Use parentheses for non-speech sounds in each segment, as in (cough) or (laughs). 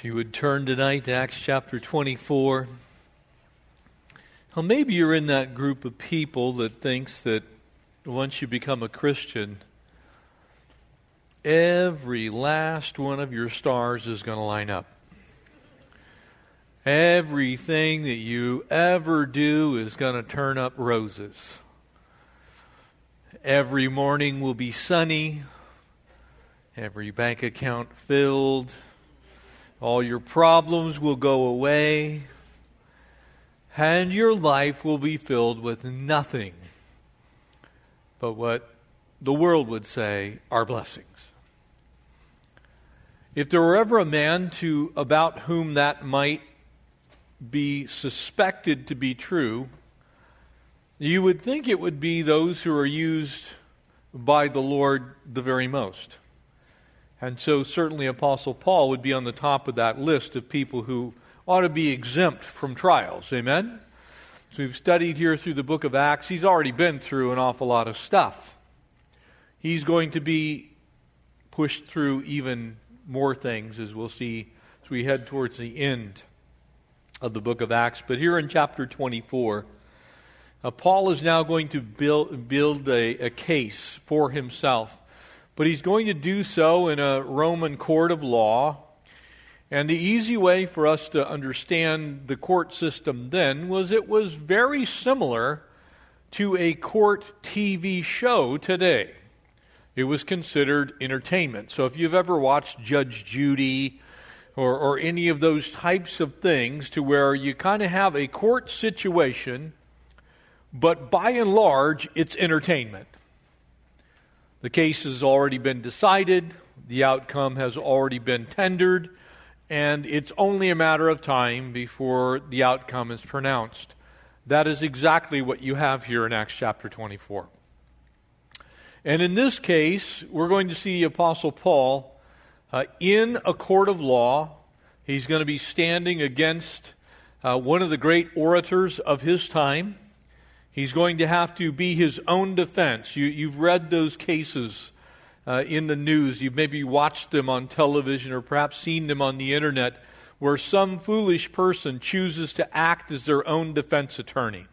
If you would turn tonight to Acts chapter 24. Well, maybe you're in that group of people that thinks that once you become a Christian, every last one of your stars is going to line up. Everything that you ever do is going to turn up roses. Every morning will be sunny, every bank account filled all your problems will go away, and your life will be filled with nothing but what the world would say are blessings. If there were ever a man to about whom that might be suspected to be true, you would think it would be those who are used by the Lord the very most. And so, certainly, Apostle Paul would be on the top of that list of people who ought to be exempt from trials. Amen? So, we've studied here through the book of Acts. He's already been through an awful lot of stuff. He's going to be pushed through even more things, as we'll see as we head towards the end of the book of Acts. But here in chapter 24, uh, Paul is now going to build, build a, a case for himself but he's going to do so in a Roman court of law. And the easy way for us to understand the court system then was it was very similar to a court TV show today. It was considered entertainment. So if you've ever watched Judge Judy or, or any of those types of things to where you kind of have a court situation, but by and large, it's entertainment. The case has already been decided, the outcome has already been tendered, and it's only a matter of time before the outcome is pronounced. That is exactly what you have here in Acts chapter 24. And in this case, we're going to see the Apostle Paul uh, in a court of law. He's going to be standing against uh, one of the great orators of his time. He's going to have to be his own defense. You, have read those cases uh, in the news. You've maybe watched them on television or perhaps seen them on the internet where some foolish person chooses to act as their own defense attorney.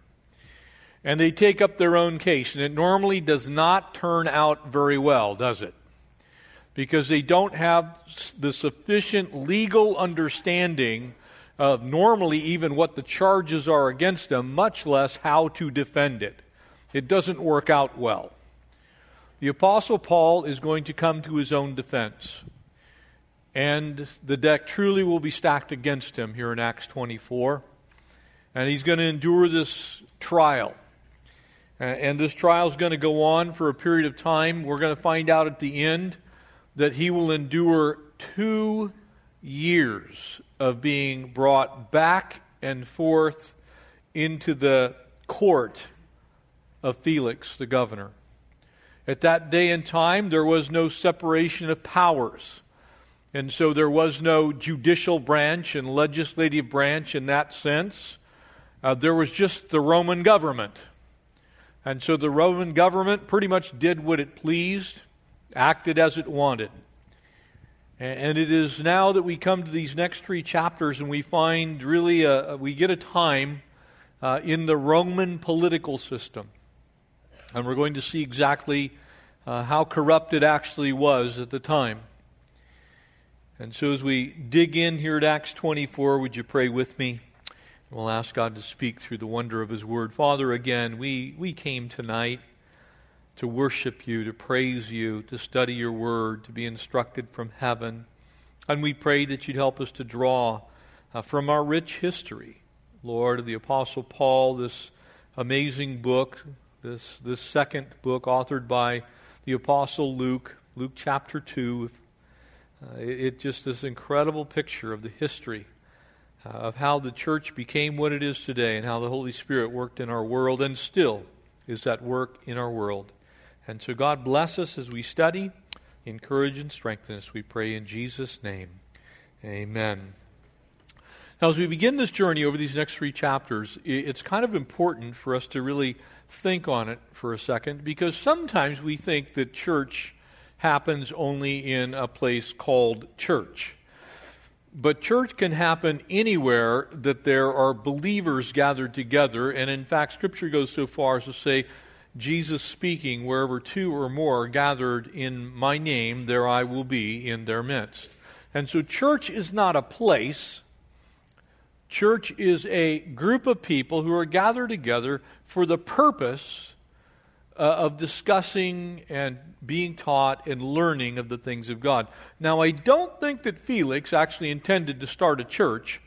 And they take up their own case. And it normally does not turn out very well, does it? Because they don't have the sufficient legal understanding uh, normally even what the charges are against them, much less how to defend it. It doesn't work out well. The Apostle Paul is going to come to his own defense. And the deck truly will be stacked against him here in Acts 24. And he's going to endure this trial. And this trial is going to go on for a period of time. We're going to find out at the end that he will endure two years of being brought back and forth into the court of Felix, the governor. At that day and time, there was no separation of powers. And so there was no judicial branch and legislative branch in that sense. Uh, there was just the Roman government. And so the Roman government pretty much did what it pleased, acted as it wanted. And it is now that we come to these next three chapters and we find really a, we get a time uh, in the Roman political system. And we're going to see exactly uh, how corrupt it actually was at the time. And so as we dig in here at Acts 24, would you pray with me? We'll ask God to speak through the wonder of His Word. Father, again, we, we came tonight to worship you, to praise you, to study your word, to be instructed from heaven. And we pray that you'd help us to draw uh, from our rich history, Lord, of the Apostle Paul, this amazing book, this, this second book authored by the Apostle Luke, Luke chapter 2. Uh, it, it, just this incredible picture of the history uh, of how the church became what it is today and how the Holy Spirit worked in our world and still is at work in our world. And so, God bless us as we study, encourage and strengthen us, we pray in Jesus' name. Amen. Now, as we begin this journey over these next three chapters, it's kind of important for us to really think on it for a second because sometimes we think that church happens only in a place called church. but church can happen anywhere that there are believers gathered together. And in fact, Scripture goes so far as to say, Jesus speaking, wherever two or more are gathered in my name, there I will be in their midst. And so, church is not a place. Church is a group of people who are gathered together for the purpose uh, of discussing and being taught and learning of the things of God. Now, I don't think that Felix actually intended to start a church,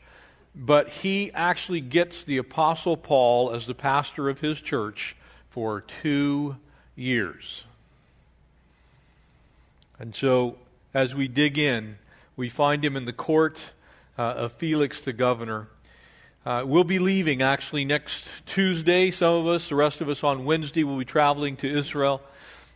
but he actually gets the Apostle Paul as the pastor of his church for two years. And so, as we dig in, we find him in the court uh, of Felix the governor. Uh, we'll be leaving actually next Tuesday. Some of us, the rest of us on Wednesday, will be traveling to Israel.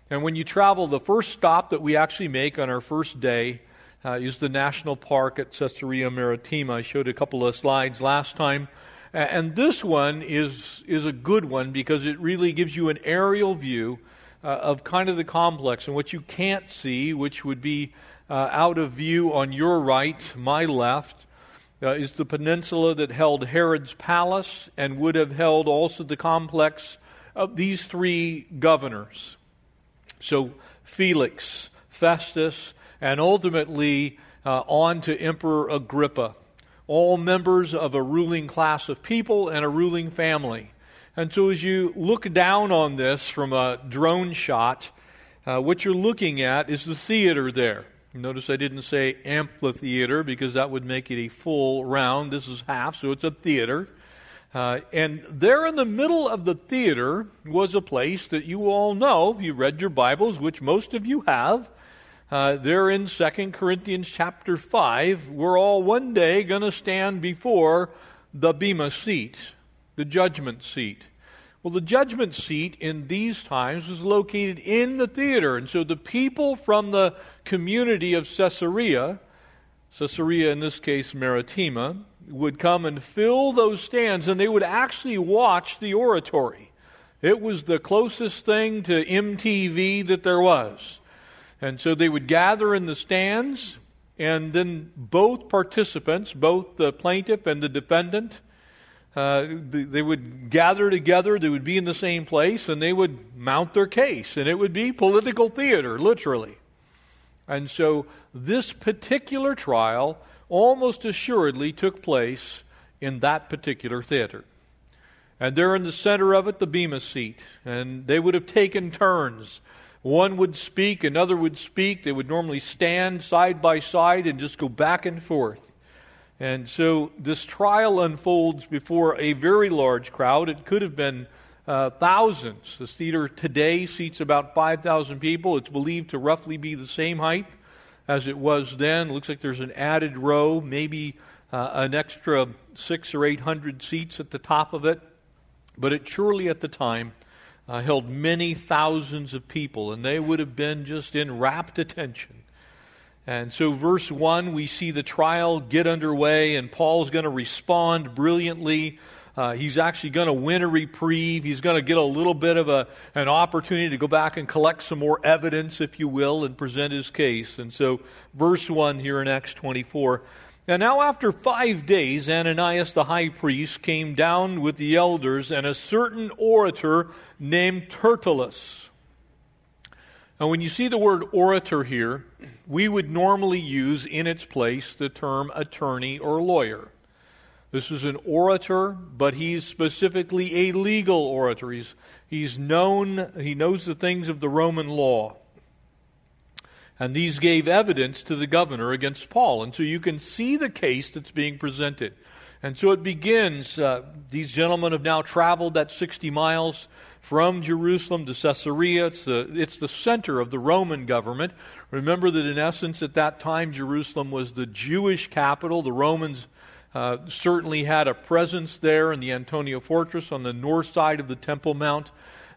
And when you travel, the first stop that we actually make on our first day uh, is the national park at Caesarea Maritima. I showed a couple of slides last time. And this one is, is a good one because it really gives you an aerial view uh, of kind of the complex and what you can't see, which would be uh, out of view on your right, my left uh, is the peninsula that held Herod's palace and would have held also the complex of these three governors. So, Felix, Festus, and ultimately uh, on to Emperor Agrippa, all members of a ruling class of people and a ruling family. And so, as you look down on this from a drone shot, uh, what you're looking at is the theater there. Notice I didn't say amphitheater because that would make it a full round. This is half, so it's a theater. Uh, and there in the middle of the theater was a place that you all know, if you read your Bibles, which most of you have. Uh, there in 2 Corinthians chapter 5, we're all one day going to stand before the Bema seat, the judgment seat. Well, the judgment seat in these times was located in the theater. And so the people from the community of Caesarea, Caesarea in this case Maritima, would come and fill those stands and they would actually watch the oratory. It was the closest thing to MTV that there was. And so they would gather in the stands, and then both participants, both the plaintiff and the defendant, uh, they would gather together, they would be in the same place, and they would mount their case. And it would be political theater, literally. And so this particular trial almost assuredly took place in that particular theater. And there in the center of it, the Bema seat. And they would have taken turns. One would speak, another would speak. They would normally stand side by side and just go back and forth. And so this trial unfolds before a very large crowd. It could have been uh, thousands. This theater today seats about 5,000 people. It's believed to roughly be the same height as it was then. Looks like there's an added row, maybe uh, an extra six or eight hundred seats at the top of it. But it surely at the time uh, held many thousands of people, and they would have been just in rapt attention and so, verse 1, we see the trial get underway, and Paul's going to respond brilliantly. Uh, he's actually going to win a reprieve. He's going to get a little bit of a, an opportunity to go back and collect some more evidence, if you will, and present his case. And so, verse 1 here in Acts 24. And now, after five days, Ananias the high priest came down with the elders and a certain orator named Tertullus. Now, when you see the word orator here, we would normally use in its place the term attorney or lawyer. This is an orator, but he's specifically a legal orator. He's, he's known, he knows the things of the Roman law. And these gave evidence to the governor against Paul. And so you can see the case that's being presented. And so it begins. Uh, these gentlemen have now traveled that 60 miles from Jerusalem to Caesarea. It's the, it's the center of the Roman government. Remember that in essence, at that time, Jerusalem was the Jewish capital. The Romans uh, certainly had a presence there in the Antonia Fortress on the north side of the Temple Mount.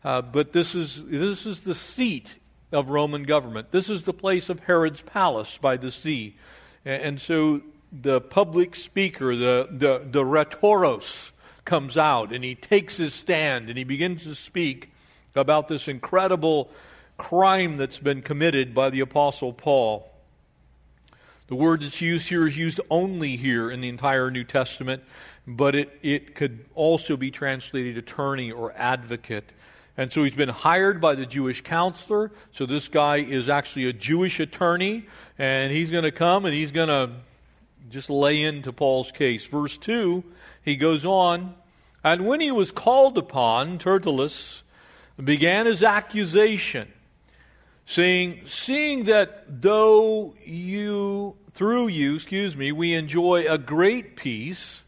Uh, but this is, this is the seat of Roman government. This is the place of Herod's palace by the sea. And, so the public speaker, the, the, the rhetoros, comes out and he takes his stand and he begins to speak about this incredible crime that's been committed by the Apostle Paul. The word that's used here is used only here in the entire New Testament, but it, it could also be translated attorney or advocate. And so he's been hired by the Jewish counselor. So this guy is actually a Jewish attorney, and he's going to come and he's going to just lay into Paul's case. Verse 2, he goes on, and when he was called upon, Tertullus began his accusation saying, Seeing that though you, through you, excuse me, we enjoy a great peace.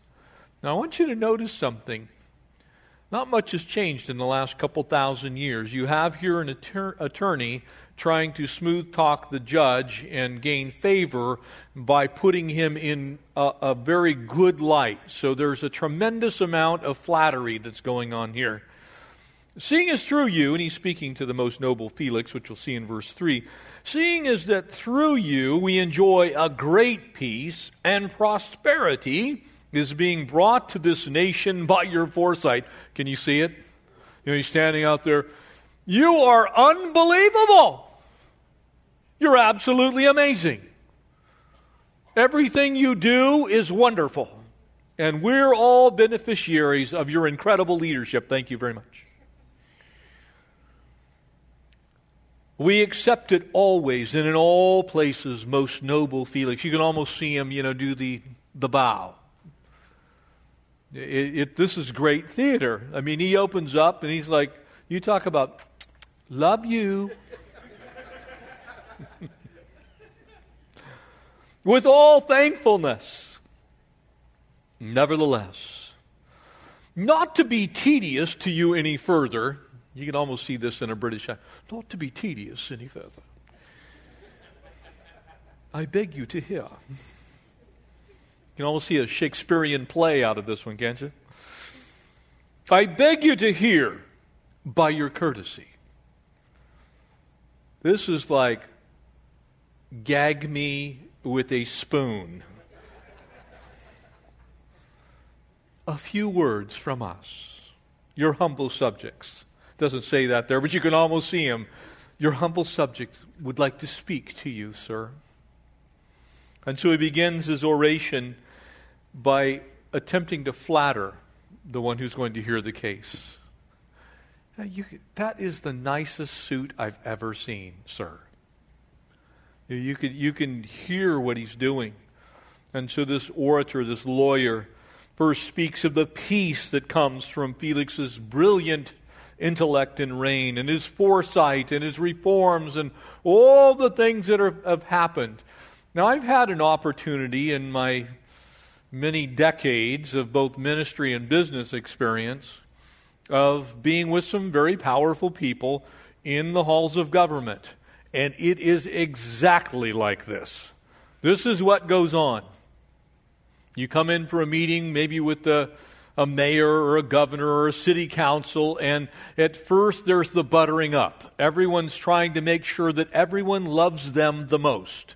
Now I want you to notice something. Not much has changed in the last couple thousand years. You have here an attor- attorney trying to smooth talk the judge and gain favor by putting him in a, a very good light. So there's a tremendous amount of flattery that's going on here. Seeing as through you, and he's speaking to the most noble Felix, which you'll see in verse 3, seeing as that through you we enjoy a great peace and prosperity is being brought to this nation by your foresight. Can you see it? You know, he's standing out there. You are unbelievable. You're absolutely amazing. Everything you do is wonderful. And we're all beneficiaries of your incredible leadership. Thank you very much. We accept it always and in all places, most noble Felix. You can almost see him, you know, do the, the bow. It, it, this is great theater. I mean, he opens up and he's like, You talk about love you. (laughs) With all thankfulness. Nevertheless, not to be tedious to you any further, you can almost see this in a British accent. Not to be tedious any further. I beg you to hear. You can almost see a Shakespearean play out of this one, can't you? I beg you to hear by your courtesy. This is like gag me with a spoon. A few words from us, your humble subjects doesn't say that there, but you can almost see him. Your humble subject would like to speak to you, sir. And so he begins his oration by attempting to flatter the one who's going to hear the case. You, that is the nicest suit I've ever seen, sir. You can, you can hear what he's doing. And so this orator, this lawyer, first speaks of the peace that comes from Felix's brilliant intellect and reign and his foresight and his reforms and all the things that are, have happened. Now, I've had an opportunity in my many decades of both ministry and business experience of being with some very powerful people in the halls of government. And it is exactly like this. This is what goes on. You come in for a meeting, maybe with the a mayor or a governor or a city council, and at first there's the buttering up. Everyone's trying to make sure that everyone loves them the most.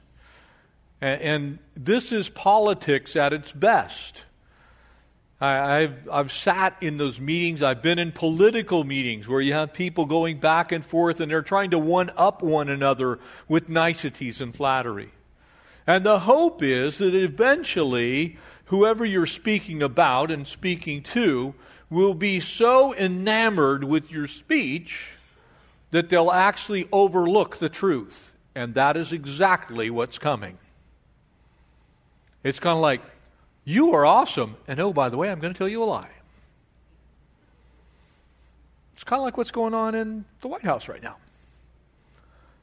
And, and this is politics at its best. I, have I've sat in those meetings. I've been in political meetings where you have people going back and forth and they're trying to one up one another with niceties and flattery. And the hope is that eventually whoever you're speaking about and speaking to will be so enamored with your speech that they'll actually overlook the truth. And that is exactly what's coming. It's kind of like, you are awesome. And oh, by the way, I'm going to tell you a lie. It's kind of like what's going on in the White House right now.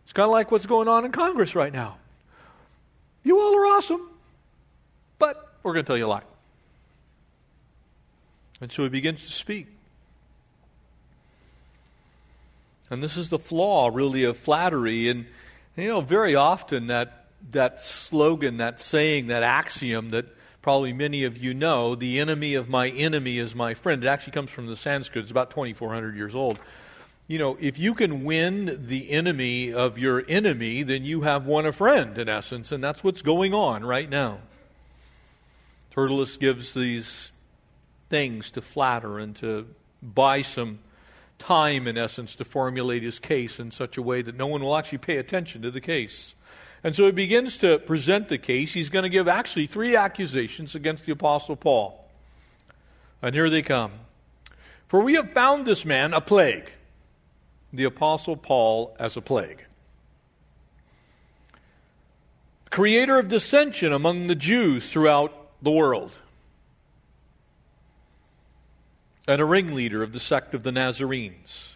It's kind of like what's going on in Congress right now. You all are awesome, but we're going to tell you a lie. And so he begins to speak. And this is the flaw, really, of flattery. And, you know, very often that, that slogan, that saying, that axiom that probably many of you know, the enemy of my enemy is my friend, it actually comes from the Sanskrit. It's about 2,400 years old. You know, if you can win the enemy of your enemy, then you have won a friend, in essence. And that's what's going on right now. Tertullus gives these things to flatter and to buy some time, in essence, to formulate his case in such a way that no one will actually pay attention to the case. And so he begins to present the case. He's going to give actually three accusations against the Apostle Paul. And here they come. For we have found this man a plague, the Apostle Paul as a plague. Creator of dissension among the Jews throughout the world, and a ringleader of the sect of the Nazarenes.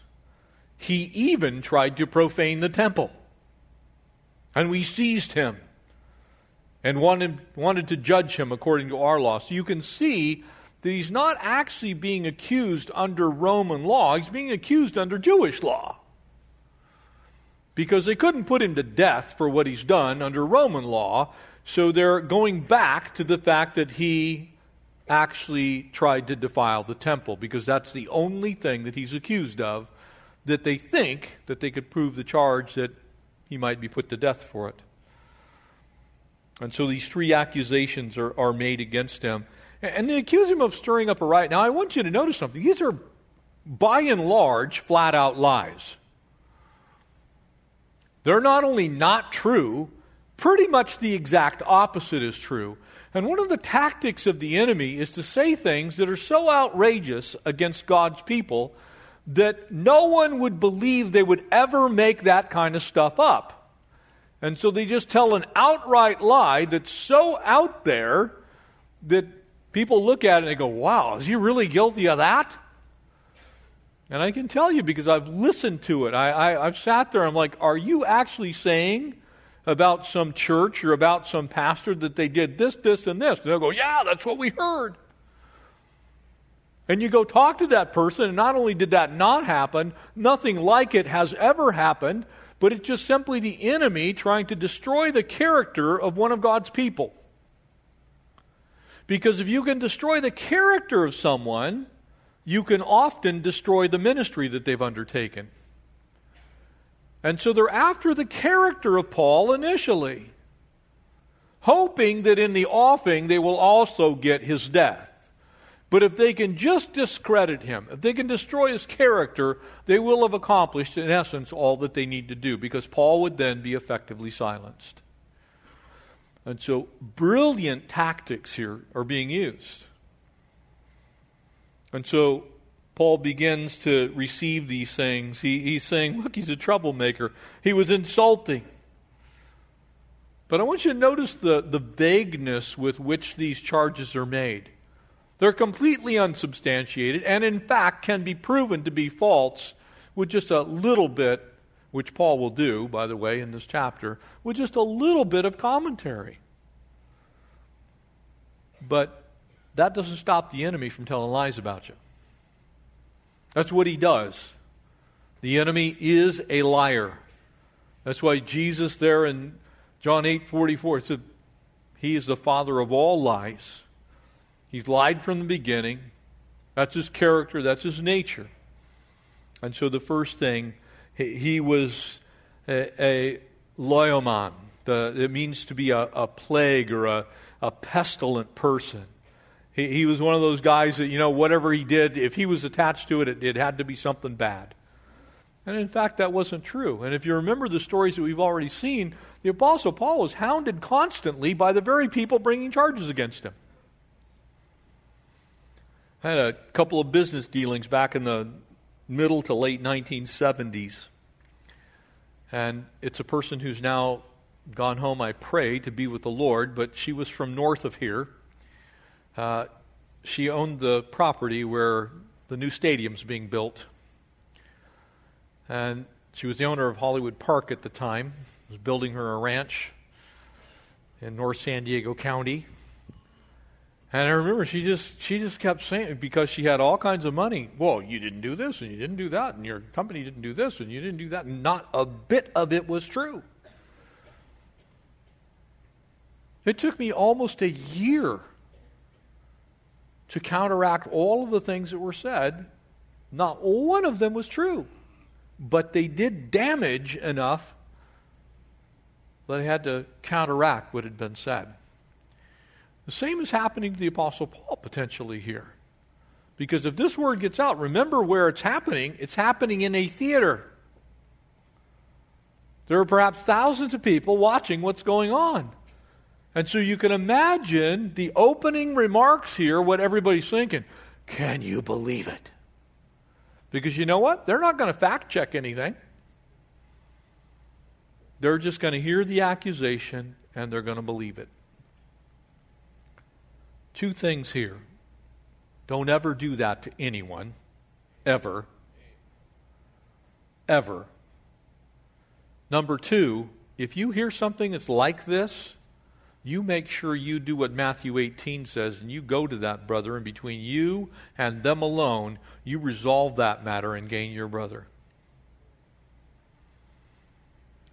He even tried to profane the temple. And we seized him and wanted, wanted to judge him according to our law. So you can see that he's not actually being accused under Roman law, he's being accused under Jewish law. Because they couldn't put him to death for what he's done under Roman law, so they're going back to the fact that he actually tried to defile the temple, because that's the only thing that he's accused of that they think that they could prove the charge that he might be put to death for it. And so these three accusations are, are made against him. And they accuse him of stirring up a riot. Now, I want you to notice something. These are, by and large, flat out lies. They're not only not true, pretty much the exact opposite is true. And one of the tactics of the enemy is to say things that are so outrageous against God's people that no one would believe they would ever make that kind of stuff up. And so they just tell an outright lie that's so out there that people look at it and they go, wow, is he really guilty of that? And I can tell you because I've listened to it. I, I, have sat there, I'm like, are you actually saying about some church or about some pastor that they did this, this, and this? And they'll go, yeah, that's what we heard. And you go talk to that person, and not only did that not happen, nothing like it has ever happened, but it's just simply the enemy trying to destroy the character of one of God's people. Because if you can destroy the character of someone, you can often destroy the ministry that they've undertaken. And so they're after the character of Paul initially, hoping that in the offing they will also get his death. But if they can just discredit him, if they can destroy his character, they will have accomplished, in essence, all that they need to do, because Paul would then be effectively silenced. And so, brilliant tactics here are being used. And so, Paul begins to receive these things. He, he's saying, Look, he's a troublemaker. He was insulting. But I want you to notice the, the vagueness with which these charges are made. They're completely unsubstantiated and, in fact, can be proven to be false with just a little bit, which Paul will do, by the way, in this chapter, with just a little bit of commentary. But that doesn't stop the enemy from telling lies about you. That's what he does. The enemy is a liar. That's why Jesus there in John 8 44 said, He is the father of all lies. He's lied from the beginning. That's his character, that's his nature. And so the first thing, he, he was a, a loimon. The, it means to be a, a plague or a, a pestilent person. He, he, was one of those guys that, you know, whatever he did, if he was attached to it, it, it had to be something bad. And in fact, that wasn't true. And if you remember the stories that we've already seen, the Apostle Paul was hounded constantly by the very people bringing charges against him. I had a couple of business dealings back in the middle to late 1970s. And it's a person who's now gone home, I pray, to be with the Lord, but she was from north of here. Uh, she owned the property where the new stadium's being built. And she was the owner of Hollywood Park at the time, was building her a ranch in North San Diego County. And I remember she just she just kept saying because she had all kinds of money. Well, you didn't do this and you didn't do that and your company didn't do this and you didn't do that. Not a bit of it was true. It took me almost a year to counteract all of the things that were said. Not one of them was true. But they did damage enough that I had to counteract what had been said. The same is happening to the Apostle Paul potentially here. Because if this word gets out, remember where it's happening. It's happening in a theater. There are perhaps thousands of people watching what's going on. And so you can imagine the opening remarks here, what everybody's thinking. Can you believe it? Because you know what? They're not going to fact check anything. They're just going to hear the accusation and they're going to believe it. Two things here. Don't ever do that to anyone, ever. Ever. Number two, if you hear something that's like this, you make sure you do what Matthew 18 says and you go to that brother, and between you and them alone, you resolve that matter and gain your brother.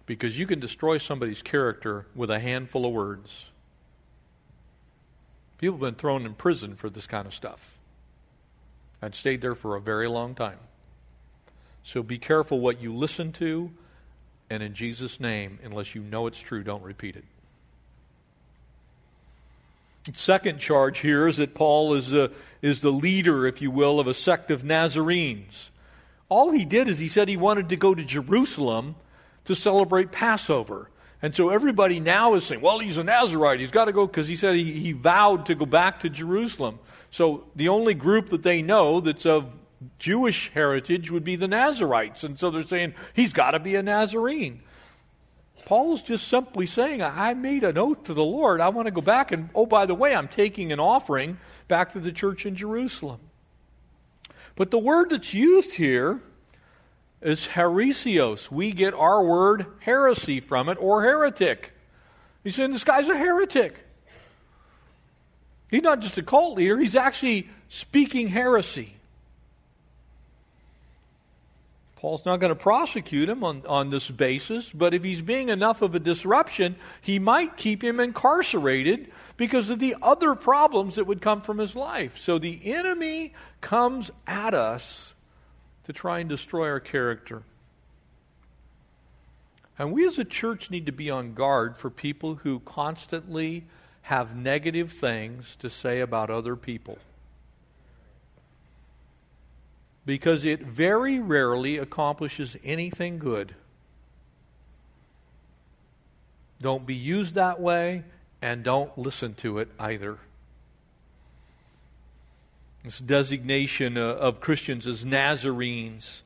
Because you can destroy somebody's character with a handful of words. People have been thrown in prison for this kind of stuff and stayed there for a very long time. So be careful what you listen to, and in Jesus' name, unless you know it's true, don't repeat it. Second charge here is that Paul is, a, is the leader, if you will, of a sect of Nazarenes. All he did is he said he wanted to go to Jerusalem to celebrate Passover. And so everybody now is saying, well, he's a Nazarite. He's got to go because he said he, he vowed to go back to Jerusalem. So the only group that they know that's of Jewish heritage would be the Nazarites. And so they're saying, he's got to be a Nazarene. Paul's just simply saying, I made an oath to the Lord. I want to go back. And oh, by the way, I'm taking an offering back to the church in Jerusalem. But the word that's used here is heresios. We get our word heresy from it or heretic. He's saying this guy's a heretic. He's not just a cult leader, he's actually speaking heresy. Paul's not going to prosecute him on, on this basis, but if he's being enough of a disruption, he might keep him incarcerated because of the other problems that would come from his life. So the enemy comes at us to try and destroy our character. And we as a church need to be on guard for people who constantly have negative things to say about other people because it very rarely accomplishes anything good. Don't be used that way, and don't listen to it either. This designation uh, of Christians as Nazarenes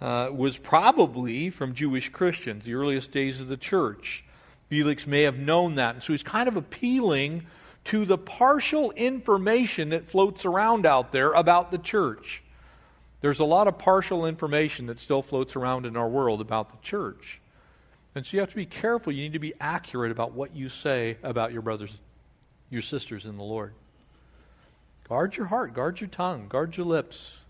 uh, was probably from Jewish Christians, the earliest days of the church. Felix may have known that. And so he's kind of appealing to the partial information that floats around out there about the church. There's a lot of partial information that still floats around in our world about the church. And so you have to be careful. You need to be accurate about what you say about your brothers, your sisters in the Lord. Guard your heart, guard your tongue, guard your lips.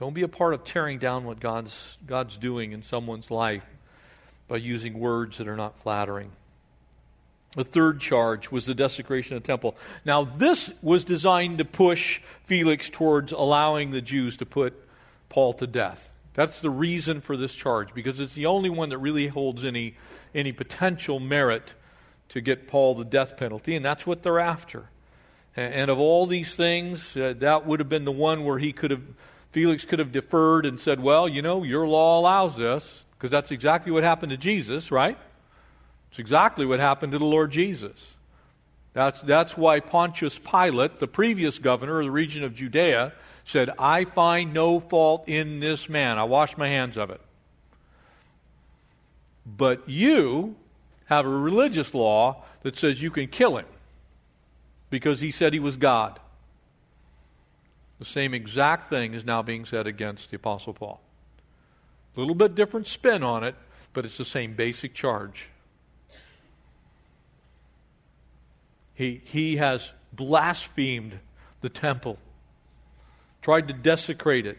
Don't be a part of tearing down what God's, God's doing in someone's life by using words that are not flattering. The third charge was the desecration of the temple. Now, this was designed to push Felix towards allowing the Jews to put Paul to death. That's the reason for this charge, because it's the only one that really holds any, any potential merit to get Paul the death penalty, and that's what they're after. And, of all these things, uh, that would have been the one where he could have, Felix could have deferred and said, Well, you know, your law allows this, because that's exactly what happened to Jesus, right? It's exactly what happened to the Lord Jesus. That's, that's why Pontius Pilate, the previous governor of the region of Judea, said, I find no fault in this man. I wash my hands of it. But you have a religious law that says you can kill him because he said he was God. The same exact thing is now being said against the Apostle Paul. A little bit different spin on it, but it's the same basic charge. He, he has blasphemed the temple, tried to desecrate it.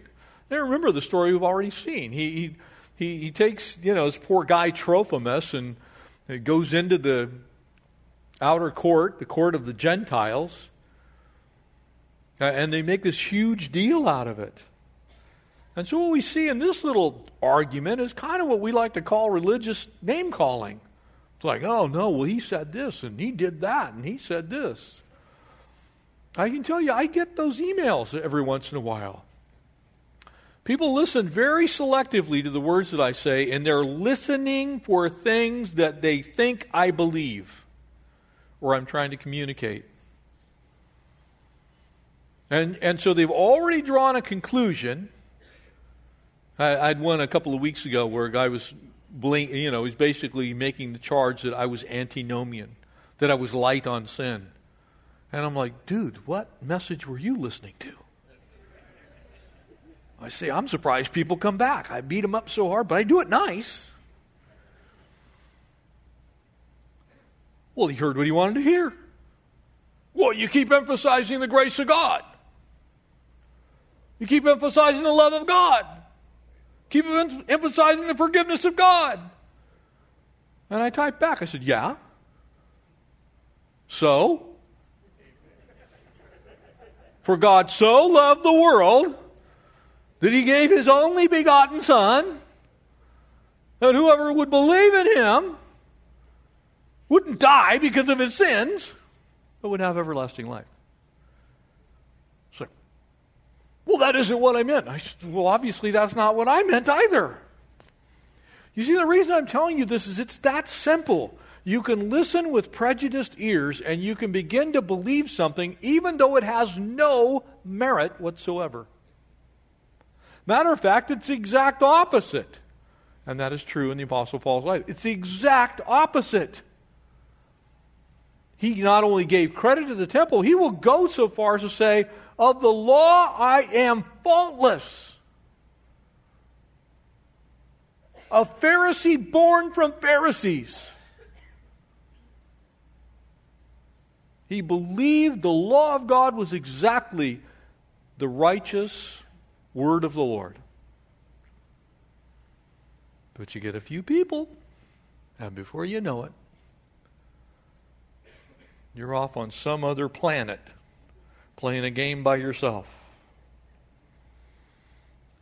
Now remember the story we've already seen. He, he, he, takes, you know, this poor guy Trophimus and goes into the outer court, the court of the Gentiles, uh, and they make this huge deal out of it. And so, what we see in this little argument is kind of what we like to call religious name calling. It's like, oh, no, well, he said this and he did that and he said this. I can tell you, I get those emails every once in a while. People listen very selectively to the words that I say, and they're listening for things that they think I believe or I'm trying to communicate. And, and so they've already drawn a conclusion. I, I'd one a couple of weeks ago where a guy was, you know, he's basically making the charge that I was antinomian, that I was light on sin. And I'm like, dude, what message were you listening to? I say, I'm surprised people come back. I beat them up so hard, but I do it nice. Well, he heard what he wanted to hear. Well, you keep emphasizing the grace of God. You keep emphasizing the love of God. Keep emphasizing the forgiveness of God. And I typed back, I said, Yeah. So? For God so loved the world that he gave his only begotten Son, that whoever would believe in him wouldn't die because of his sins, but would have everlasting life. Like, well, that isn't what I meant. I said, well, obviously, that's not what I meant either. You see, the reason I'm telling you this is it's that simple. You can listen with prejudiced ears and you can begin to believe something even though it has no merit whatsoever. Matter of fact, it's the exact opposite. And that is true in the Apostle Paul's life. It's the exact opposite. He not only gave credit to the temple, he will go so far as to say, Of the law I am faultless. A Pharisee born from Pharisees. He believed the law of God was exactly the righteous word of the Lord. But you get a few people, and before you know it, you're off on some other planet playing a game by yourself.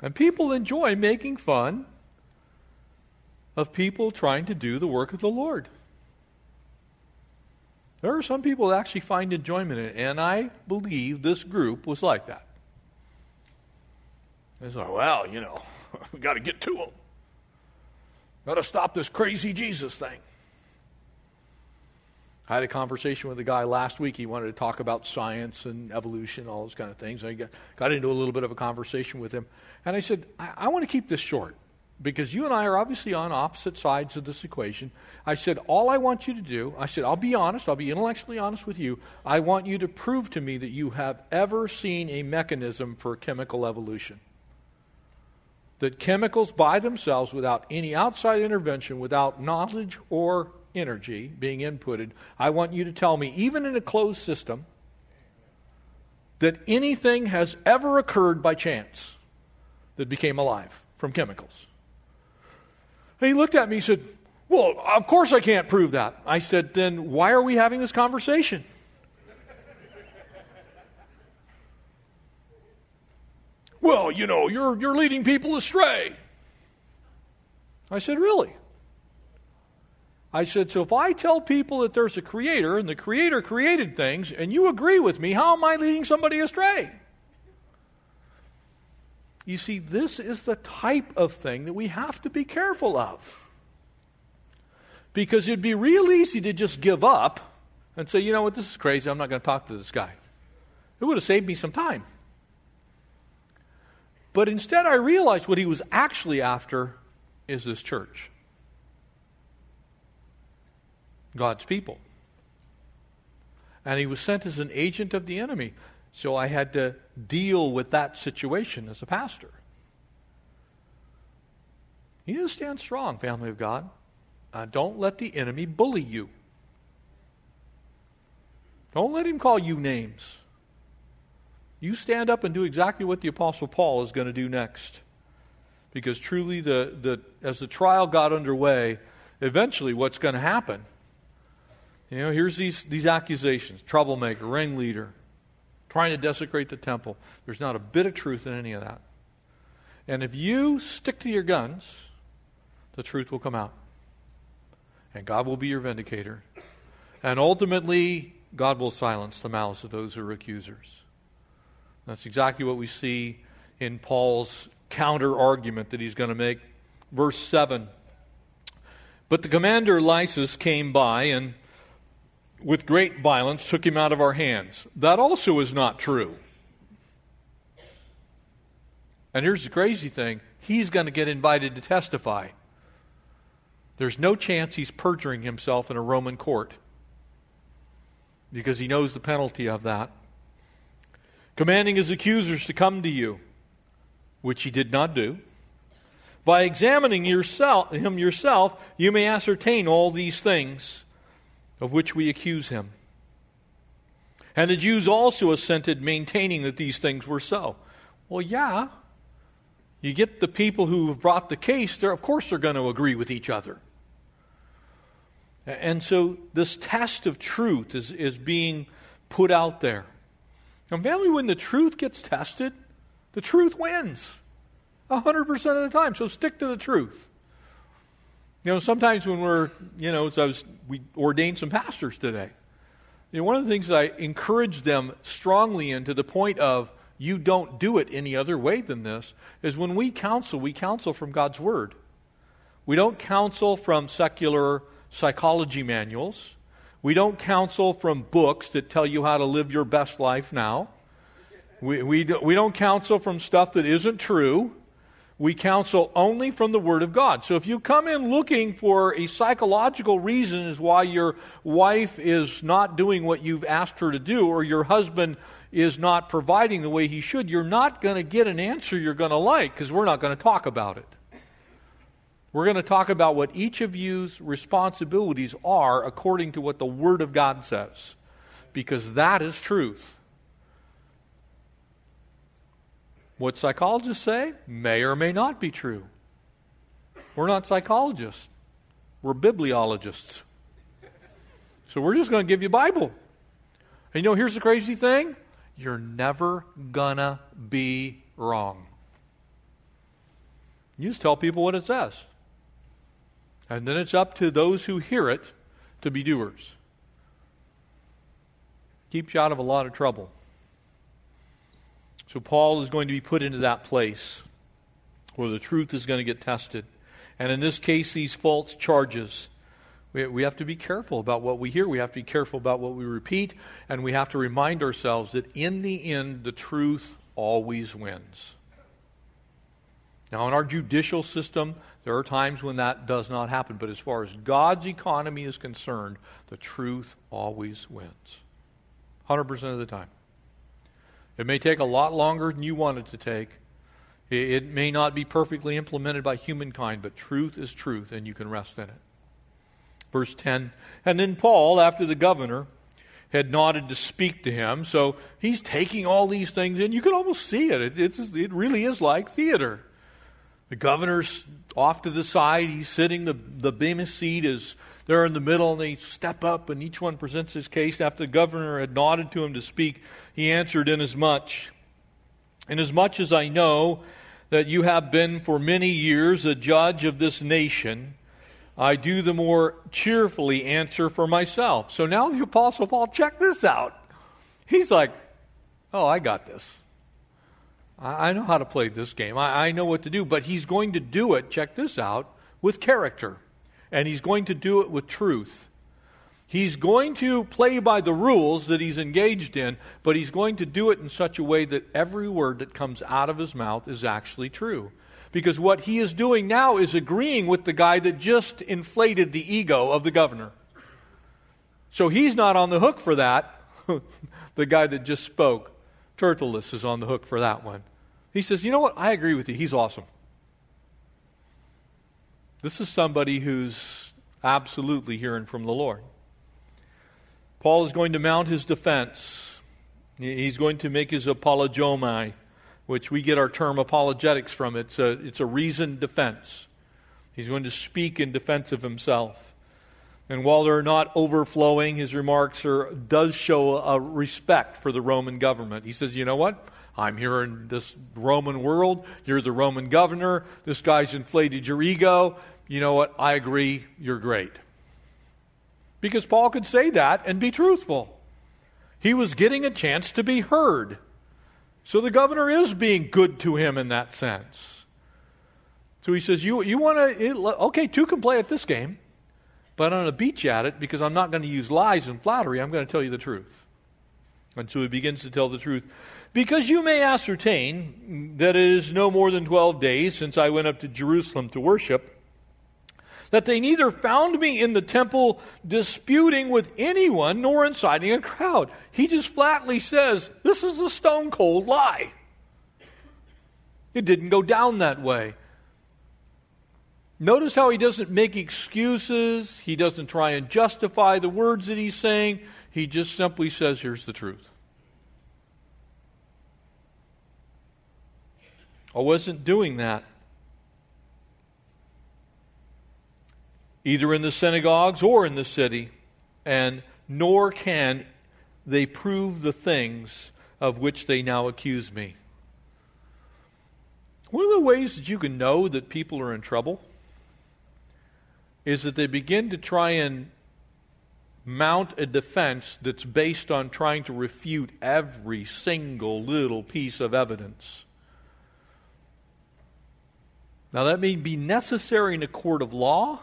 And people enjoy making fun of people trying to do the work of the Lord. There are some people that actually find enjoyment in it, and I believe this group was like that. It's like, well, you know, (laughs) we got to get to them. Got to stop this crazy Jesus thing. I had a conversation with a guy last week. He wanted to talk about science and evolution, all those kind of things. I got, into a little bit of a conversation with him. And I said, I, I want to keep this short because you and I are obviously on opposite sides of this equation. I said, All I want you to do, I said, I'll be honest, I'll be intellectually honest with you. I want you to prove to me that you have ever seen a mechanism for chemical evolution that chemicals by themselves, without any outside intervention, without knowledge or energy being inputted, I want you to tell me, even in a closed system, that anything has ever occurred by chance that became alive from chemicals. And he looked at me and said, Well, of course I can't prove that. I said, Then why are we having this conversation? Well, you know, you're, you're leading people astray. I said, Really? I said, So if I tell people that there's a creator and the creator created things and you agree with me, how am I leading somebody astray? You see, this is the type of thing that we have to be careful of. Because it'd be real easy to just give up and say, you know what, this is crazy. I'm not going to talk to this guy. It would have saved me some time. But instead, I realized what he was actually after is this church God's people. And he was sent as an agent of the enemy. So I had to deal with that situation as a pastor. You need to stand strong, family of God. Uh, don't let the enemy bully you. Don't let him call you names. You stand up and do exactly what the Apostle Paul is going to do next. Because truly, the, the, as the trial got underway, eventually what's going to happen? You know, here's these, these accusations troublemaker, ringleader, trying to desecrate the temple. There's not a bit of truth in any of that. And if you stick to your guns, the truth will come out. And God will be your vindicator. And ultimately, God will silence the malice of those who are accusers. That's exactly what we see in Paul's counter argument that he's going to make. Verse 7 But the commander Lysias came by and with great violence took him out of our hands. That also is not true. And here's the crazy thing he's going to get invited to testify. There's no chance he's perjuring himself in a Roman court because he knows the penalty of that. Commanding his accusers to come to you, which he did not do. By examining yourself, him yourself, you may ascertain all these things of which we accuse him. And the Jews also assented, maintaining that these things were so. Well, yeah. You get the people who have brought the case, they're, of course they're going to agree with each other. And so this test of truth is, is being put out there. And family, when the truth gets tested, the truth wins. 100% of the time. So stick to the truth. You know, sometimes when we're, you know, as I was, we ordained some pastors today. You know, one of the things I encourage them strongly in to the point of you don't do it any other way than this is when we counsel, we counsel from God's Word. We don't counsel from secular psychology manuals. We don't counsel from books that tell you how to live your best life now. We, we, we don't counsel from stuff that isn't true. We counsel only from the Word of God. So if you come in looking for a psychological reason as why your wife is not doing what you've asked her to do, or your husband is not providing the way he should, you're not going to get an answer you're going to like because we're not going to talk about it. We're going to talk about what each of you's responsibilities are according to what the Word of God says, because that is truth. What psychologists say may or may not be true. We're not psychologists, we're bibliologists. So we're just going to give you Bible. And you know, here's the crazy thing you're never going to be wrong. You just tell people what it says. And then it's up to those who hear it to be doers. Keeps you out of a lot of trouble. So Paul is going to be put into that place where the truth is going to get tested. And in this case, these false charges. We, we have to be careful about what we hear. We have to be careful about what we repeat. And we have to remind ourselves that in the end, the truth always wins. Now, in our judicial system, there are times when that does not happen, but as far as God's economy is concerned, the truth always wins. 100% of the time. It may take a lot longer than you want it to take. It may not be perfectly implemented by humankind, but truth is truth, and you can rest in it. Verse 10 And then Paul, after the governor, had nodded to speak to him, so he's taking all these things in. You can almost see it. it, it really is like theater. The governor's off to the side. He's sitting. The, the Bema seat is there in the middle, and they step up, and each one presents his case. After the governor had nodded to him to speak, he answered, Inasmuch, inasmuch as much as I know that you have been for many years a judge of this nation, I do the more cheerfully answer for myself. So now the Apostle Paul, check this out. He's like, Oh, I got this. I, know how to play this game. I, I know what to do. But he's going to do it, check this out, with character. And he's going to do it with truth. He's going to play by the rules that he's engaged in, but he's going to do it in such a way that every word that comes out of his mouth is actually true. Because what he is doing now is agreeing with the guy that just inflated the ego of the governor. So he's not on the hook for that, (laughs) the guy that just spoke. Tertullus is on the hook for that one. He says, You know what? I agree with you. He's awesome. This is somebody who's absolutely hearing from the Lord. Paul is going to mount his defense. He's going to make his apologomai, which we get our term apologetics from. It's a, it's a reasoned defense. He's going to speak in defense of himself. And while they're not overflowing, his remarks are, does show a respect for the Roman government. He says, you know what? I'm here in this Roman world. You're the Roman governor. This guy's inflated your ego. You know what? I agree. You're great. Because Paul could say that and be truthful. He was getting a chance to be heard. So the governor is being good to him in that sense. So he says, You, you want to, eh, okay, two can play at this game, but I'm going to beat you at it because I'm not going to use lies and flattery. I'm going to tell you the truth. And so he begins to tell the truth. Because you may ascertain that it is no more than 12 days since I went up to Jerusalem to worship, that they neither found me in the temple disputing with anyone nor inciting a crowd. He just flatly says, This is a stone cold lie. It didn't go down that way. Notice how he doesn't make excuses, he doesn't try and justify the words that he's saying. He just simply says, Here's the truth. I wasn't doing that. Either in the synagogues or in the city, and nor can they prove the things of which they now accuse me. One of the ways that you can know that people are in trouble is that they begin to try and mount a defense that's based on trying to refute every single little piece of evidence. Now, that may be necessary in a court of law,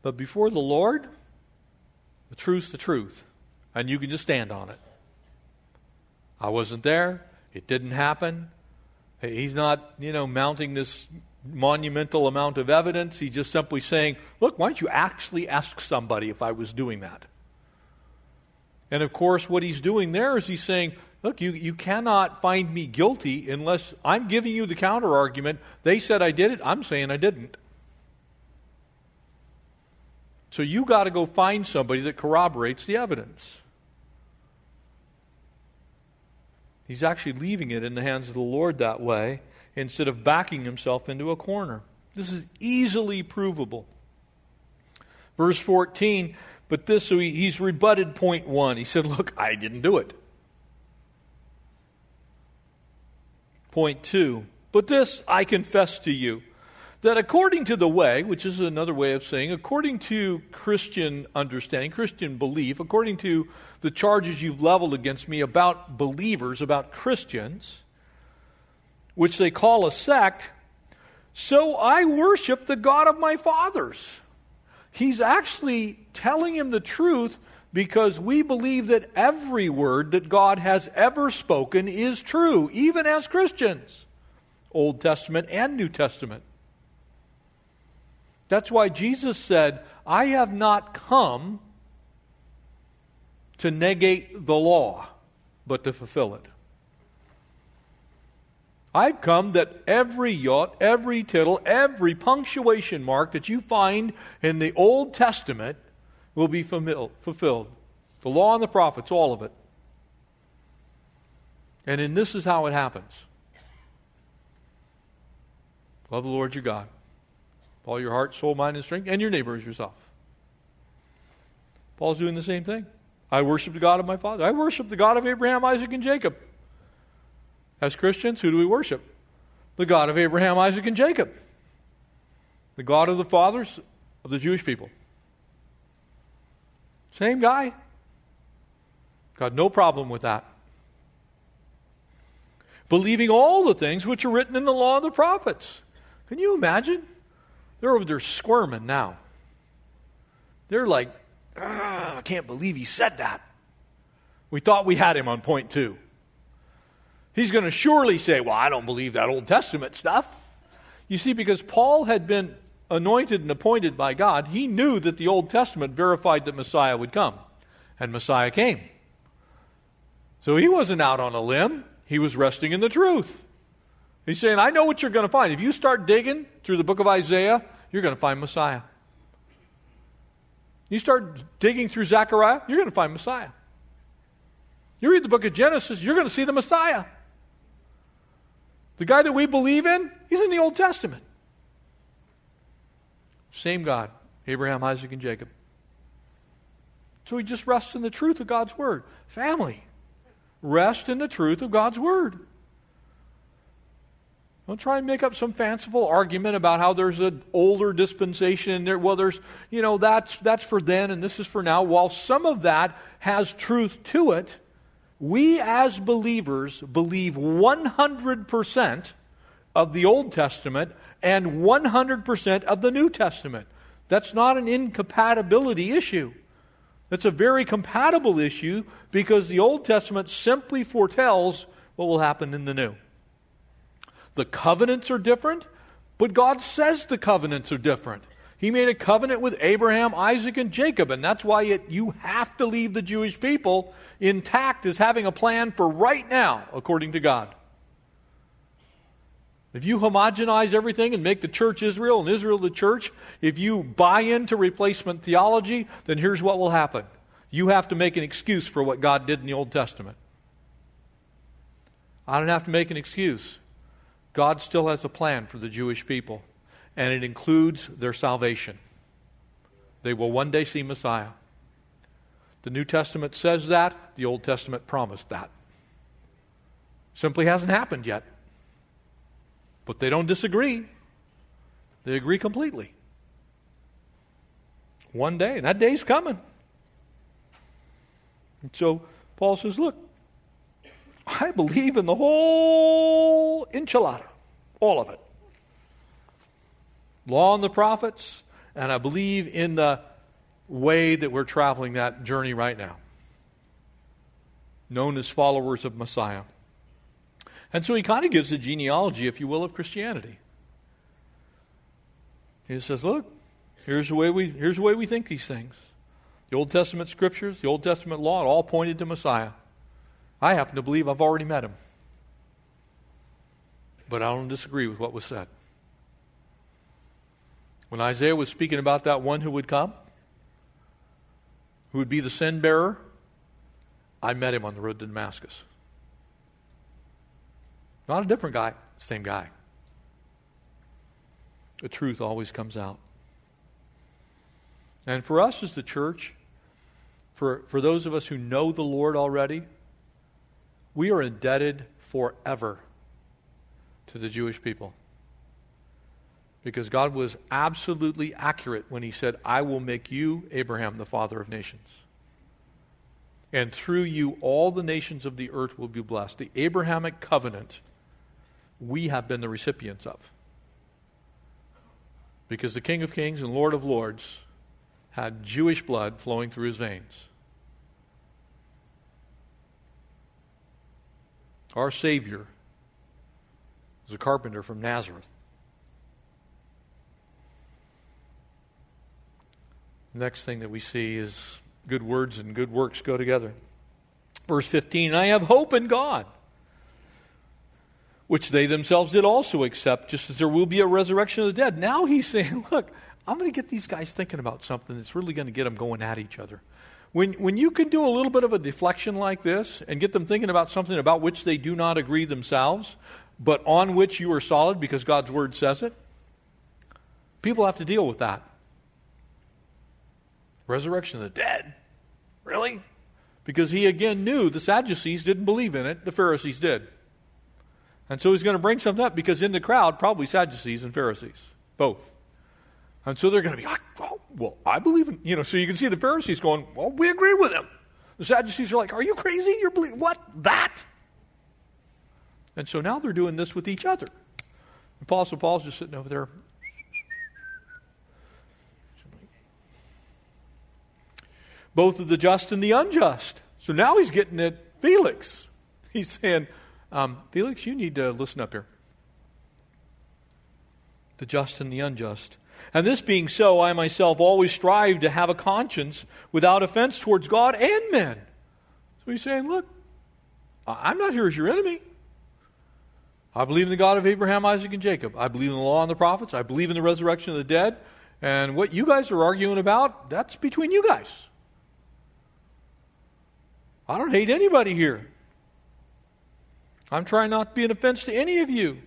but before the Lord, the truth's the truth, and you can just stand on it. I wasn't there, it didn't happen. He's not, you know, mounting this monumental amount of evidence. He's just simply saying, look, why don't you actually ask somebody if I was doing that? And of course, what he's doing there is he's saying, look, you, you cannot find me guilty unless I'm giving you the counter argument. They said I did it, I'm saying I didn't. So you got to go find somebody that corroborates the evidence. He's actually leaving it in the hands of the Lord that way instead of backing himself into a corner. This is easily provable. Verse 14 but this, so he, he's rebutted point one. He said, Look, I didn't do it. Point two, but this I confess to you that according to the way, which is another way of saying, according to Christian understanding, Christian belief, according to the charges you've leveled against me about believers, about Christians, which they call a sect, so I worship the God of my fathers. He's actually telling him the truth because we believe that every word that God has ever spoken is true, even as Christians, Old Testament and New Testament. That's why Jesus said, I have not come to negate the law, but to fulfill it. I've come that every yacht, every tittle, every punctuation mark that you find in the Old Testament will be fulfilled. The law and the prophets, all of it. And in this is how it happens. Love the Lord your God. All your heart, soul, mind, and strength, and your neighbor as yourself. Paul's doing the same thing. I worship the God of my father. I worship the God of Abraham, Isaac, and Jacob. As Christians, who do we worship? The God of Abraham, Isaac, and Jacob. The God of the fathers of the Jewish people. Same guy. Got no problem with that. Believing all the things which are written in the law of the prophets. Can you imagine? They're over there squirming now. They're like, ah, I can't believe he said that. We thought we had him on point two. He's going to surely say, Well, I don't believe that Old Testament stuff. You see, because Paul had been anointed and appointed by God, he knew that the Old Testament verified that Messiah would come. And Messiah came. So he wasn't out on a limb, he was resting in the truth. He's saying, I know what you're going to find. If you start digging through the book of Isaiah, you're going to find Messiah. You start digging through Zechariah, you're going to find Messiah. You read the book of Genesis, you're going to see the Messiah. The guy that we believe in, he's in the Old Testament. Same God, Abraham, Isaac, and Jacob. So he just rests in the truth of God's Word. Family, rest in the truth of God's Word. Don't try and make up some fanciful argument about how there's an older dispensation there. Well, there's, you know, that's, that's for then and this is for now. While some of that has truth to it, we as believers believe 100% of the Old Testament and 100% of the New Testament. That's not an incompatibility issue. That's a very compatible issue because the Old Testament simply foretells what will happen in the New. The covenants are different, but God says the covenants are different. He made a covenant with Abraham, Isaac, and Jacob, and that's why it, you have to leave the Jewish people intact as having a plan for right now, according to God. If you homogenize everything and make the church Israel and Israel the church, if you buy into replacement theology, then here's what will happen. You have to make an excuse for what God did in the Old Testament. I don't have to make an excuse. God still has a plan for the Jewish people, and it includes their salvation. They will one day see Messiah. The New Testament says that, the Old Testament promised that. Simply hasn't happened yet. But they don't disagree. They agree completely. One day, and that day's coming. And so Paul says, Look, I believe in the whole enchilada, all of it. Law and the prophets, and I believe in the way that we're traveling that journey right now, known as followers of Messiah. And so he kind of gives a genealogy, if you will, of Christianity. He says, look, here's the way we, here's the way we think these things. The Old Testament scriptures, the Old Testament law, it all pointed to Messiah. I happen to believe I've already met him. But I don't disagree with what was said. When Isaiah was speaking about that one who would come, who would be the sin bearer, I met him on the road to Damascus. Not a different guy, same guy. The truth always comes out. And for us as the church, for, for those of us who know the Lord already, we are indebted forever to the Jewish people. Because God was absolutely accurate when He said, I will make you, Abraham, the father of nations. And through you, all the nations of the earth will be blessed. The Abrahamic covenant we have been the recipients of. Because the King of Kings and Lord of Lords had Jewish blood flowing through his veins. Our Savior was a carpenter from Nazareth. Next thing that we see is good words and good works go together. Verse 15 I have hope in God which they themselves did also accept, just as there will be a resurrection of the dead. Now he's (laughs) saying, look, I'm going to get these guys thinking about something that's really going to get them going at each other. When, when you can do a little bit of a deflection like this and get them thinking about something about which they do not agree themselves, but on which you are solid because God's word says it, people have to deal with that. Resurrection of the dead? Really? Because he again knew the Sadducees didn't believe in it, the Pharisees did. And so he's going to bring something up because in the crowd, probably Sadducees and Pharisees, both. And so they're going to be like, well, oh, well, I believe in, you know, so you can see the Pharisees going, well, we agree with him. The Sadducees are like, are you crazy? You're believing, what? That? And so now they're doing this with each other. The Apostle Paul's just sitting over there. Both of the just and the unjust. So now he's getting at Felix. He's saying, um, Felix, you need to listen up here. The just and the unjust. And this being so, I myself always strive to have a conscience without offense towards God and men. So he's saying, look, I'm not here as your enemy. I believe in the God of Abraham, Isaac, and Jacob. I believe in the law and the prophets. I believe in the resurrection of the dead. And what you guys are arguing about, that's between you guys. I don't hate anybody here. I'm trying not to be an offense to any of you.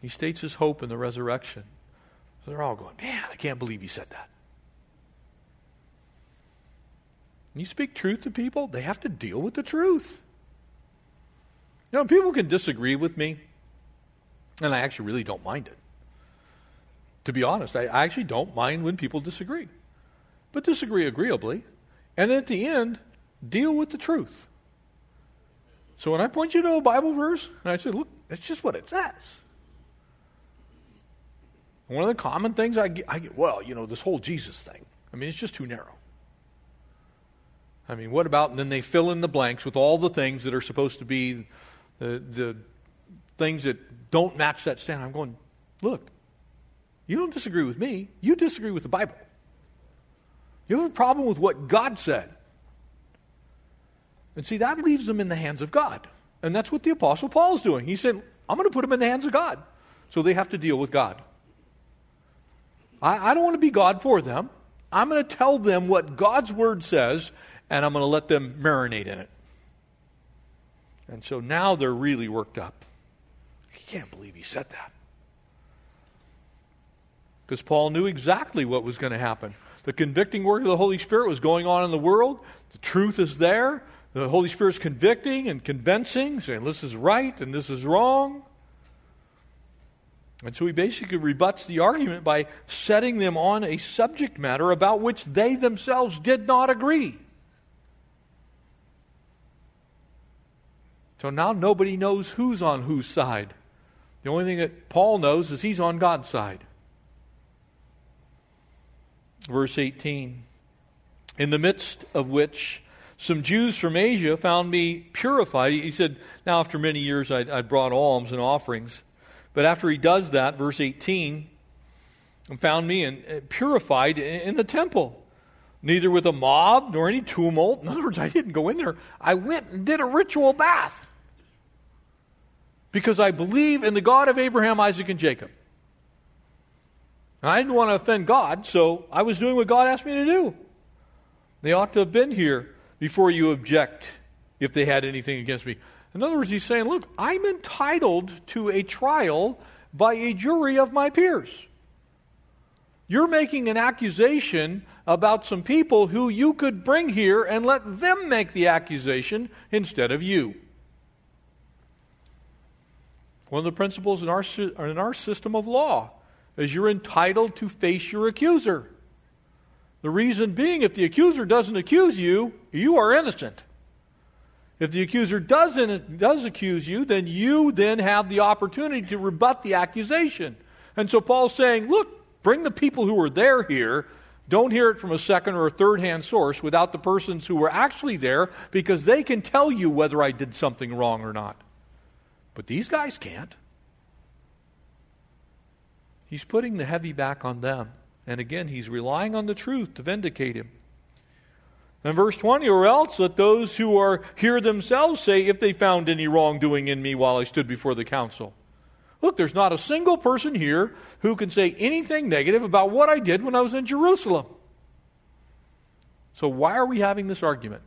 He states his hope in the resurrection. So they're all going, Man, I can't believe he said that. When you speak truth to people, they have to deal with the truth. You know, people can disagree with me, and I actually really don't mind it. To be honest, I, I actually don't mind when people disagree. But disagree agreeably. And at the end, deal with the truth. So when I point you to a Bible verse, and I say, look, that's just what it says. One of the common things I get, I get, well, you know, this whole Jesus thing. I mean, it's just too narrow. I mean, what about, and then they fill in the blanks with all the things that are supposed to be the, the things that don't match that standard. I'm going, look, you don't disagree with me. You disagree with the Bible. You have a problem with what God said. And see, that leaves them in the hands of God. And that's what the Apostle Paul is doing. He said, I'm going to put them in the hands of God. So they have to deal with God. I, I don't want to be God for them. I'm going to tell them what God's word says, and I'm going to let them marinate in it. And so now they're really worked up. He can't believe he said that. Because Paul knew exactly what was going to happen. The convicting work of the Holy Spirit was going on in the world. The truth is there. The Holy Spirit's convicting and convincing, saying this is right and this is wrong. And so he basically rebuts the argument by setting them on a subject matter about which they themselves did not agree. So now nobody knows who's on whose side. The only thing that Paul knows is he's on God's side. Verse 18 In the midst of which some Jews from Asia found me purified. He said, Now, after many years, I, I brought alms and offerings. But after he does that, verse 18, found me in, uh, purified in, in the temple, neither with a mob nor any tumult. In other words, I didn't go in there. I went and did a ritual bath because I believe in the God of Abraham, Isaac, and Jacob. And I didn't want to offend God, so I was doing what God asked me to do. They ought to have been here before you object if they had anything against me. In other words, he's saying, Look, I'm entitled to a trial by a jury of my peers. You're making an accusation about some people who you could bring here and let them make the accusation instead of you. One of the principles in our, in our system of law is you're entitled to face your accuser. The reason being, if the accuser doesn't accuse you, you are innocent. If the accuser doesn't, does accuse you, then you then have the opportunity to rebut the accusation. And so Paul's saying, look, bring the people who were there here. Don't hear it from a second or a third hand source without the persons who were actually there because they can tell you whether I did something wrong or not. But these guys can't. He's putting the heavy back on them. And again, he's relying on the truth to vindicate him. And verse 20, or else let those who are here themselves say if they found any wrongdoing in me while I stood before the council. Look, there's not a single person here who can say anything negative about what I did when I was in Jerusalem. So, why are we having this argument?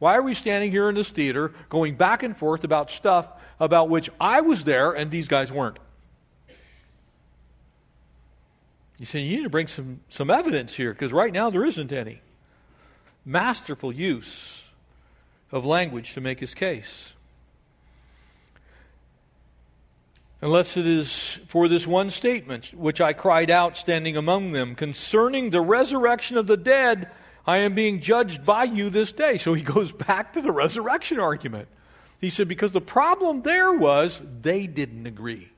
Why are we standing here in this theater going back and forth about stuff about which I was there and these guys weren't? You say you need to bring some, some evidence here because right now there isn't any. Masterful use of language to make his case. Unless it is for this one statement, which I cried out standing among them, concerning the resurrection of the dead, I am being judged by you this day. So he goes back to the resurrection argument. He said, because the problem there was they didn't agree.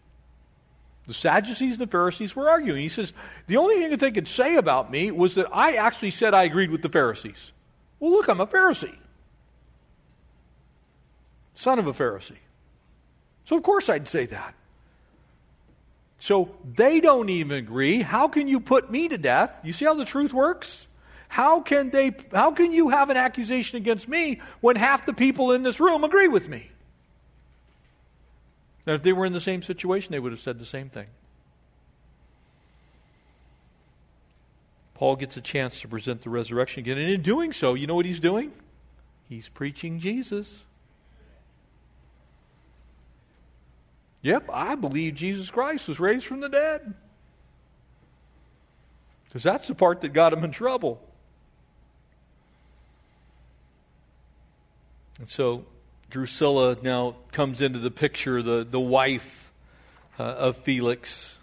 The Sadducees and the Pharisees were arguing. He says, the only thing that they could say about me was that I actually said I agreed with the Pharisees. Well, look, I'm a Pharisee, son of a Pharisee. So, of course, I'd say that. So, they don't even agree. How can you put me to death? You see how the truth works? How can, they, how can you have an accusation against me when half the people in this room agree with me? And if they were in the same situation, they would have said the same thing. Paul gets a chance to present the resurrection again. And in doing so, you know what he's doing? He's preaching Jesus. Yep, I believe Jesus Christ was raised from the dead. Because that's the part that got him in trouble. And so Drusilla now comes into the picture, the, the wife uh, of Felix.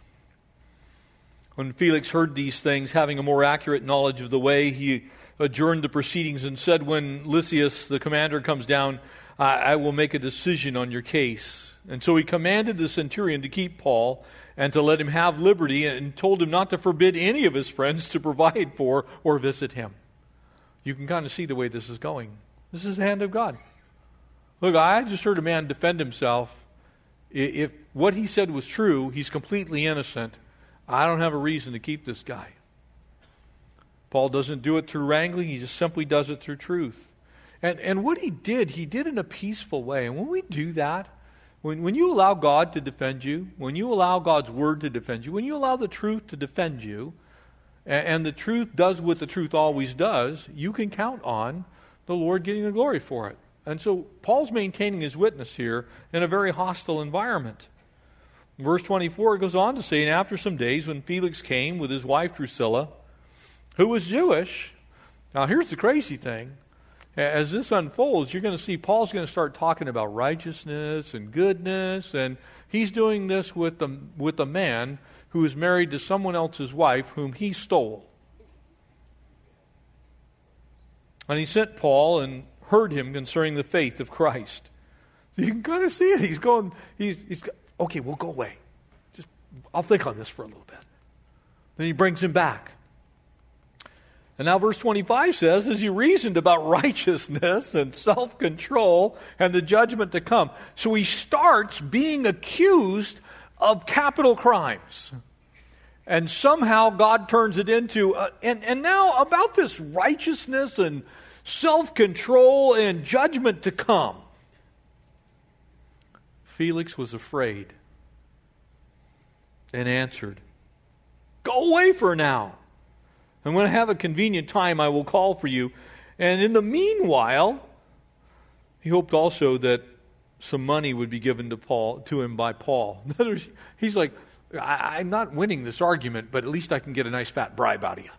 When Felix heard these things, having a more accurate knowledge of the way, he adjourned the proceedings and said, When Lysias, the commander, comes down, I, I will make a decision on your case. And so he commanded the centurion to keep Paul and to let him have liberty and told him not to forbid any of his friends to provide for or visit him. You can kind of see the way this is going. This is the hand of God. Look, I just heard a man defend himself. If what he said was true, he's completely innocent. I don't have a reason to keep this guy. Paul doesn't do it through wrangling, he just simply does it through truth. And, and what he did, he did in a peaceful way. And when we do that, when, when you allow God to defend you, when you allow God's word to defend you, when you allow the truth to defend you, and, and the truth does what the truth always does, you can count on the Lord getting the glory for it. And so Paul's maintaining his witness here in a very hostile environment. Verse 24 goes on to say, And after some days, when Felix came with his wife Drusilla, who was Jewish, now here's the crazy thing. As this unfolds, you're going to see Paul's going to start talking about righteousness and goodness, and he's doing this with, the, with a man who is married to someone else's wife whom he stole. And he sent Paul and heard him concerning the faith of Christ. So you can kind of see it. He's going, he's, he's okay, we'll go away. Just, I'll think on this for a little bit. Then he brings him back. And now, verse 25 says, as he reasoned about (laughs) righteousness and self control and the judgment to come. So he starts being accused of capital crimes. And somehow God turns it into, uh, and, and now about this righteousness and self control and judgment to come. Felix was afraid and answered, Go away for now. And when I have a convenient time, I will call for you. And in the meanwhile, he hoped also that some money would be given to Paul to him by Paul. (laughs) He's like, I, am not winning this argument, but at least I can get a nice fat bribe out of you.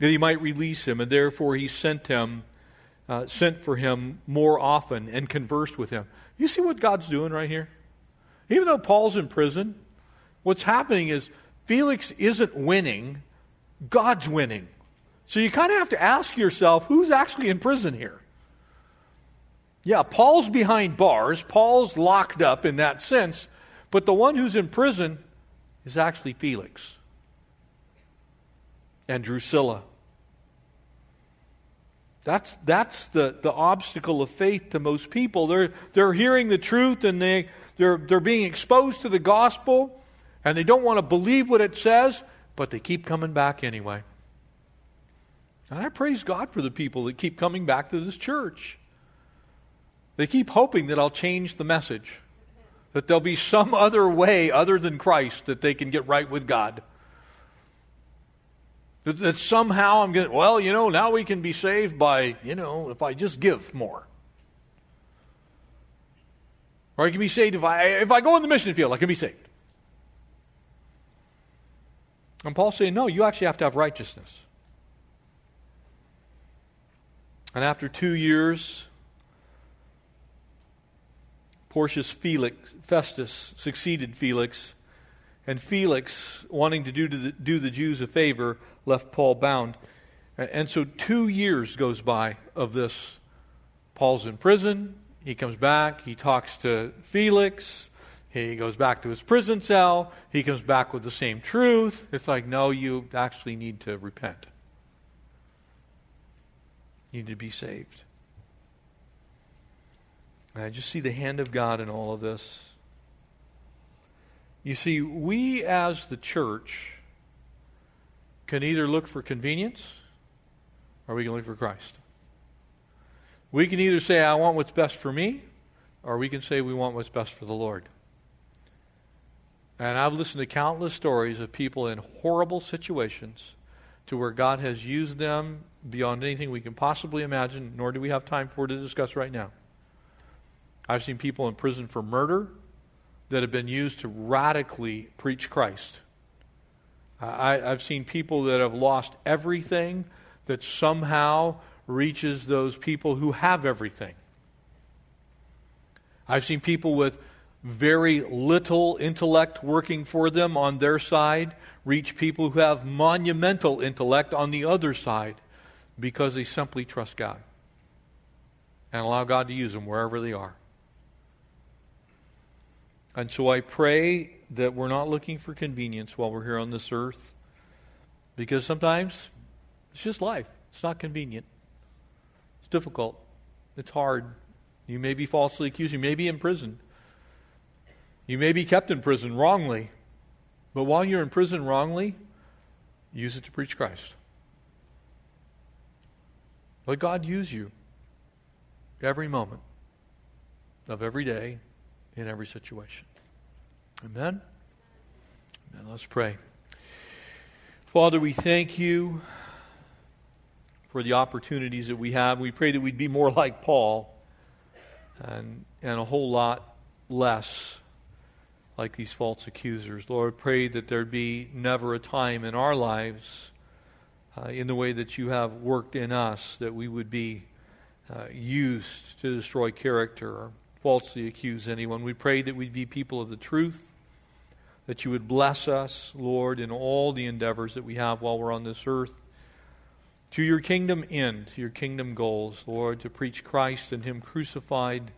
That he might release him, and therefore he sent him uh, sent for him more often and conversed with him. You see what God's doing right here? Even though Paul's in prison, what's happening is Felix isn't winning, God's winning. So you kind of have to ask yourself who's actually in prison here? Yeah, Paul's behind bars, Paul's locked up in that sense, but the one who's in prison is actually Felix and Drusilla. That's, that's the, the obstacle of faith to most people. They're, they're hearing the truth and they, they're, they're being exposed to the gospel and they don't want to believe what it says, but they keep coming back anyway. And I praise God for the people that keep coming back to this church. They keep hoping that I'll change the message, that there'll be some other way other than Christ that they can get right with God. That, that somehow I'm going well, you know, now we can be saved by, you know, if I just give more. Or I can be saved if I, if I go in the mission field, I can be saved. And Paul's saying, no, you actually have to have righteousness. And after two years, Porcius Felix, Festus succeeded Felix, and Felix, wanting to do, to the, do the Jews a favor, left Paul bound. And so two years goes by of this. Paul's in prison. He comes back. He talks to Felix. He goes back to his prison cell. He comes back with the same truth. It's like, no, you actually need to repent. You need to be saved. And I just see the hand of God in all of this. You see, we as the church can either look for convenience or we can look for Christ. We can either say, I want what's best for me, or we can say, we want what's best for the Lord. And I've listened to countless stories of people in horrible situations to where God has used them beyond anything we can possibly imagine, nor do we have time for to discuss right now. I've seen people in prison for murder that have been used to radically preach Christ. I, I've seen people that have lost everything that somehow reaches those people who have everything. I've seen people with very little intellect working for them on their side reach people who have monumental intellect on the other side because they simply trust God and allow God to use them wherever they are. And so I pray that we're not looking for convenience while we're here on this earth because sometimes it's just life. It's not convenient. It's difficult. It's hard. You may be falsely accused. You may be in prison. You may be kept in prison wrongly. But while you're in prison wrongly, use it to preach Christ. Let God use you every moment of every day in every situation. Amen? Amen. Let's pray. Father, we thank you for the opportunities that we have. We pray that we'd be more like Paul and, and a whole lot less like these false accusers. Lord, pray that there'd be never a time in our lives, uh, in the way that you have worked in us, that we would be uh, used to destroy character falsely accuse anyone. We pray that we'd be people of the truth, that you would bless us, Lord, in all the endeavors that we have while we're on this earth. To your kingdom end, to your kingdom goals, Lord, to preach Christ and Him crucified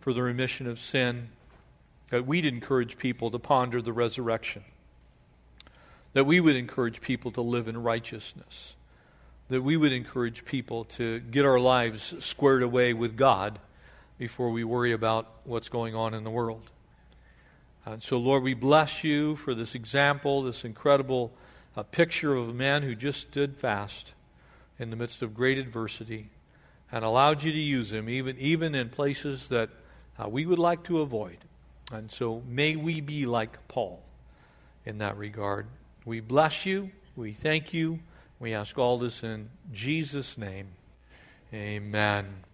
for the remission of sin, that we'd encourage people to ponder the resurrection, that we would encourage people to live in righteousness, that we would encourage people to get our lives squared away with God before we worry about what's going on in the world. And so, Lord, we bless you for this example, this incredible uh, picture of a man who just stood fast in the midst of great adversity and allowed you to use him even, even in places that uh, we would like to avoid. And so may we be like Paul in that regard. We bless you. We thank you. We ask all this in Jesus' name. Amen.